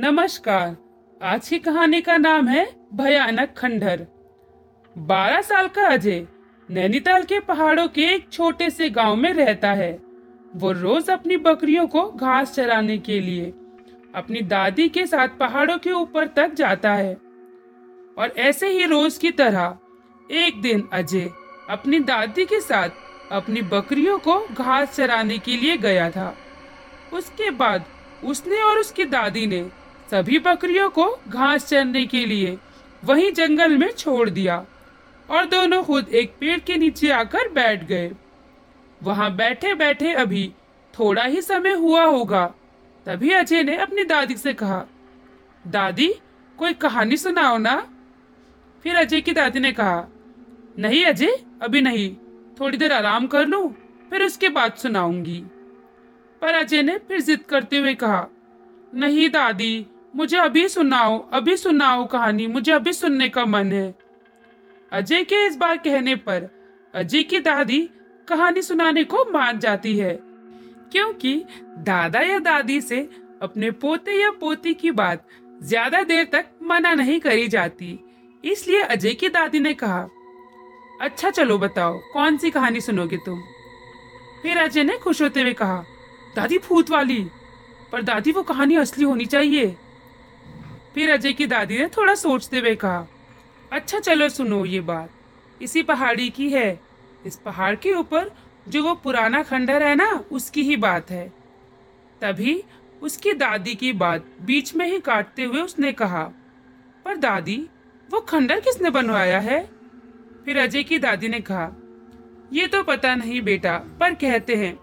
नमस्कार। आज की कहानी का नाम है भयानक खंडर बारह साल का अजय नैनीताल के पहाड़ों के एक छोटे से गाँव में रहता है। वो रोज अपनी बकरियों को घास चराने के लिए अपनी दादी के साथ पहाड़ों के ऊपर तक जाता है। और ऐसे ही रोज की तरह एक दिन अजय अपनी दादी के साथ अपनी बकरियों को घास चराने के लिए गया था। उसके बाद उसने और उसकी दादी ने सभी बकरियों को घास चरने के लिए वहीं जंगल में छोड़ दिया और दोनों खुद एक पेड़ के नीचे आकर बैठ गए। वहाँ बैठे बैठे अभी थोड़ा ही समय हुआ होगा, तभी अजय ने अपनी दादी से कहा, दादी, कोई कहानी सुनाओ ना। फिर अजय की दादी ने कहा, नहीं अजय, अभी नहीं, थोड़ी देर आराम कर लूँ, फिर उसके बाद सुनाऊँगी। पर अजय ने फिर जिद करते हुए कहा, नहीं दादी मुझे अभी सुनाओ अभी सुनाओ कहानी, मुझे अभी सुनने का मन है। अजय के इस बार कहने पर, अजय की दादी कहानी सुनाने को मान जाती है। क्योंकि दादा या दादी से अपने पोते या पोती की बात ज़्यादा देर तक मना नहीं करी जाती, इसलिए अजय की दादी ने कहा अच्छा चलो बताओ, कौन सी कहानी सुनोगे तुम? फिर अजय ने खुश होते हुए कहा, दादी भूत वाली, पर दादी वो कहानी असली होनी चाहिए। फिर अजय की दादी ने थोड़ा सोचते हुए कहा अच्छा चलो सुनो ये बात। इसी पहाड़ी की है। इस पहाड़ के ऊपर जो वो पुराना खंडर है ना, उसकी ही बात है। तभी उसकी दादी की बात बीच में ही काटते हुए उसने कहा, पर दादी, वो खंडर किसने बनवाया है? फिर अजय की दादी ने कहा, ये तो पता नहीं बेटा, पर कहते हैं,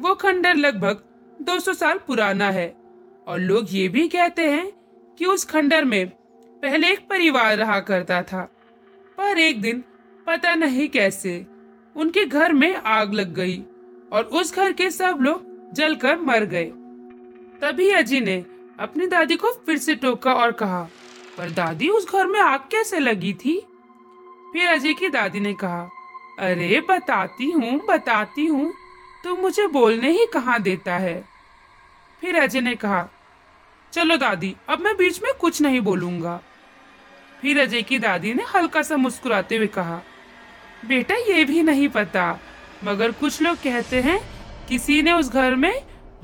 वो खंडर लगभग 200 साल पुराना है। और लोग ये भी कहते हैं कि उस खंडर में पहले एक परिवार रहा करता था। पर एक दिन, पता नहीं कैसे, उनके घर में आग लग गई और उस घर के सब लोग जलकर मर गए। तभी अजी ने अपनी दादी को फिर से टोका और कहा, पर दादी, उस घर में आग कैसे लगी थी? फिर अजय की दादी ने कहा, अरे, बताती हूँ बताती हूँ तो मुझे बोलने ही कहाँ देता है? फिर अजय ने कहा चलो दादी, अब मैं बीच में कुछ नहीं बोलूँगा। फिर अजय की दादी ने हल्का सा मुस्कुराते हुए कहा, बेटा, ये भी नहीं पता, मगर कुछ लोग कहते हैं, किसी ने उस घर में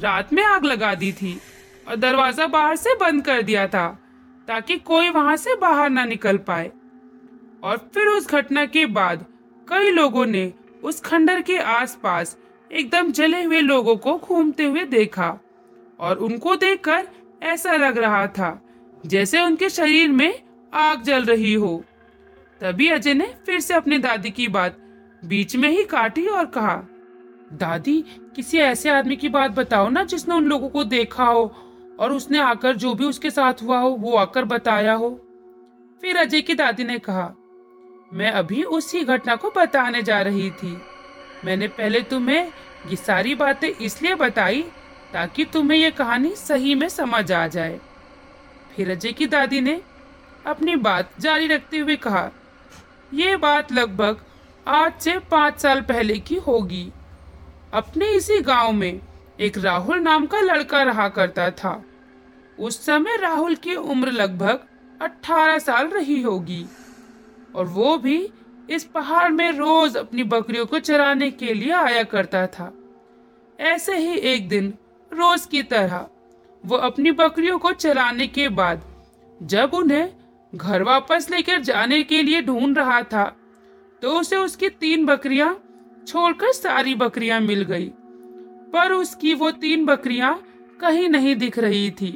रात में आग लगा दी थी और दरवाज़ा बाहर से बंद कर दिया था, ताकि कोई वहाँ से बाहर ना निकल पाए। और फिर उस घटना के बाद कई लोगों ने उस खंडर के आसपास एकदम जले हुए लोगों को घूमते हुए देखा और उनको देखकर ऐसा लग रहा था, जैसे उनके शरीर में आग जल रही हो। तभी अजय ने फिर से अपनी दादी की बात बीच में ही काटी और कहा, दादी, किसी ऐसे आदमी की बात बताओ ना जिसने उन लोगों को देखा हो और उसने आकर जो भी उसके साथ हुआ हो, वो आकर बताया हो। फिर अजय की दादी ने कहा, मैं अभी उसी घटना को बताने जा रही थी। मैंने पहले तुम्हें ये सारी बातें इसलिए बताई ताकि तुम्हें ये कहानी सही में समझ आ जाए। फिर अजय की दादी ने अपनी बात जारी रखते हुए कहा, ये बात लगभग आज से पाँच साल पहले की होगी। अपने इसी गाँव में एक राहुल नाम का लड़का रहा करता था। उस समय राहुल की उम्र लगभग अठारह साल रही होगी और वो भी इस पहाड़ में रोज अपनी बकरियों को चराने के लिए आया करता था। ऐसे ही एक दिन रोज की तरह, वो अपनी बकरियों को चराने के बाद, जब उन्हें घर वापस लेकर जाने के लिए ढूंढ रहा था तो उसे उसकी तीन बकरियाँ छोड़कर सारी बकरियाँ मिल गई। पर उसकी वो तीन बकरियाँ कहीं नहीं दिख रही थी।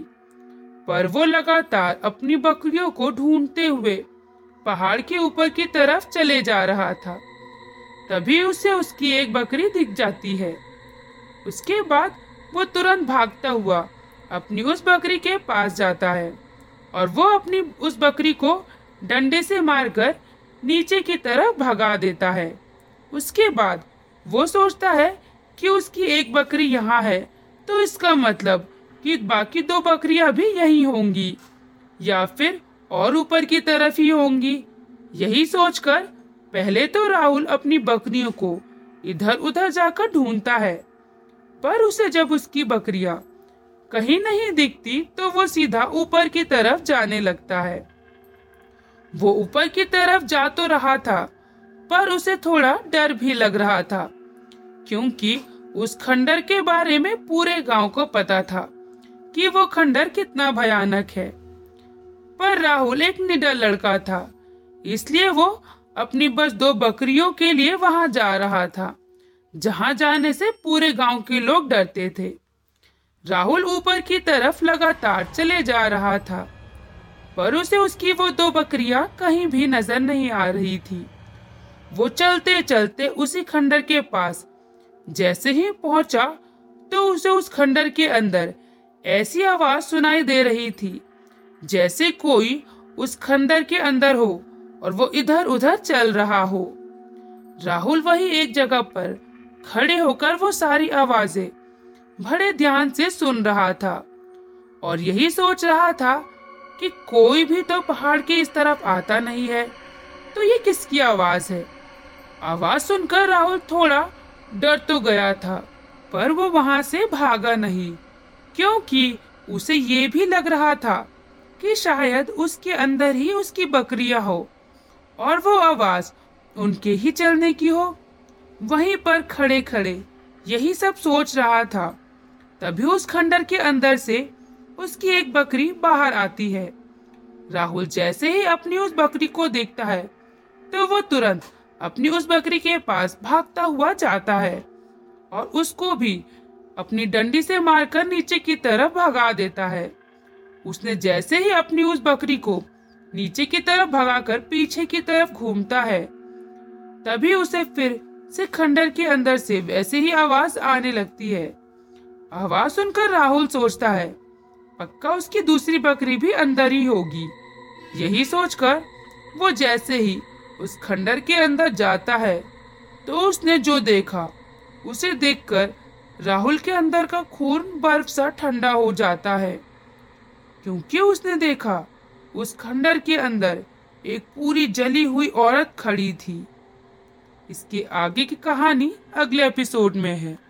पर वो लगातार अपनी बकरियों को ढूंढते हुए पहाड़ के ऊपर की तरफ़ चले जा रहा था। तभी उसे उसकी एक बकरी दिख जाती है। उसके बाद वो तुरंत भागता हुआ अपनी उस बकरी के पास जाता है और वो अपनी उस बकरी को डंडे से मारकर नीचे की तरफ़ भगा देता है। उसके बाद वो सोचता है कि उसकी एक बकरी यहाँ है तो इसका मतलब कि बाकी दो बकरियाँ भी यही होंगी या फिर और ऊपर की तरफ़ ही होंगी। यही सोचकर पहले तो राहुल अपनी बकरियों को इधर उधर जाकर ढूंढता है। पर उसे जब उसकी बकरियाँ कहीं नहीं दिखती तो वो सीधा ऊपर की तरफ़ जाने लगता है। वो ऊपर की तरफ़ जा तो रहा था, पर उसे थोड़ा डर भी लग रहा था, क्योंकि उस खंडर के बारे में पूरे गाँव को पता था कि वो खंडर कितना भयानक है। पर राहुल एक निडर लड़का था, इसलिए वो अपनी बस दो बकरियों के लिए वहाँ जा रहा था। जहाँ जाने से पूरे गाँव के लोग डरते थे। राहुल ऊपर की तरफ़ लगातार चले जा रहा था, पर उसे उसकी वो दो बकरियाँ कहीं भी नज़र नहीं आ रही थी। वो चलते चलते उसी खंडर के पास जैसे ही पहुँचा तो उसे उस खंडर के अंदर ऐसी आवाज़ सुनाई दे रही थी, जैसे कोई उस खंडर के अंदर हो और वो इधर उधर चल रहा हो। राहुल वही एक जगह पर खड़े होकर वो सारी आवाज़ें बड़े ध्यान से सुन रहा था और यही सोच रहा था कि कोई भी तो पहाड़ के इस तरफ़ आता नहीं है। तो ये किसकी आवाज़ है? आवाज़ सुनकर राहुल थोड़ा डर तो गया था, पर वो वहाँ से भागा नहीं, क्योंकि उसे ये भी लग रहा था कि शायद उसके अंदर ही उसकी बकरियाँ हो और वो आवाज़ उनके ही चलने की हो। वहीं पर खड़े खड़े, यही सब सोच रहा था। तभी उस खंडर के अंदर से उसकी एक बकरी बाहर आती है। राहुल जैसे ही अपनी उस बकरी को देखता है तो वो तुरंत अपनी उस बकरी के पास भागता हुआ जाता है और उसको भी अपनी डंडी से मारकर नीचे की तरफ़ भगा देता है। उसने जैसे ही अपनी उस बकरी को नीचे की तरफ़ भगाकर पीछे की तरफ़ घूमता है, तभी उसे फिर से खंडर के अंदर से वैसे ही आवाज़ आने लगती है। आवाज़ सुनकर राहुल सोचता है, पक्का उसकी दूसरी बकरी भी अंदर ही होगी। यही सोचकर वो जैसे ही उस खंडर के अंदर जाता है तो उसने जो देखा, उसे देखकर राहुल के अंदर का खून बर्फ़ सा ठंडा हो जाता है। क्योंकि उसने देखा, उस खंडर के अंदर एक पूरी जली हुई औरत खड़ी थी। इसके आगे की कहानी अगले एपिसोड में है।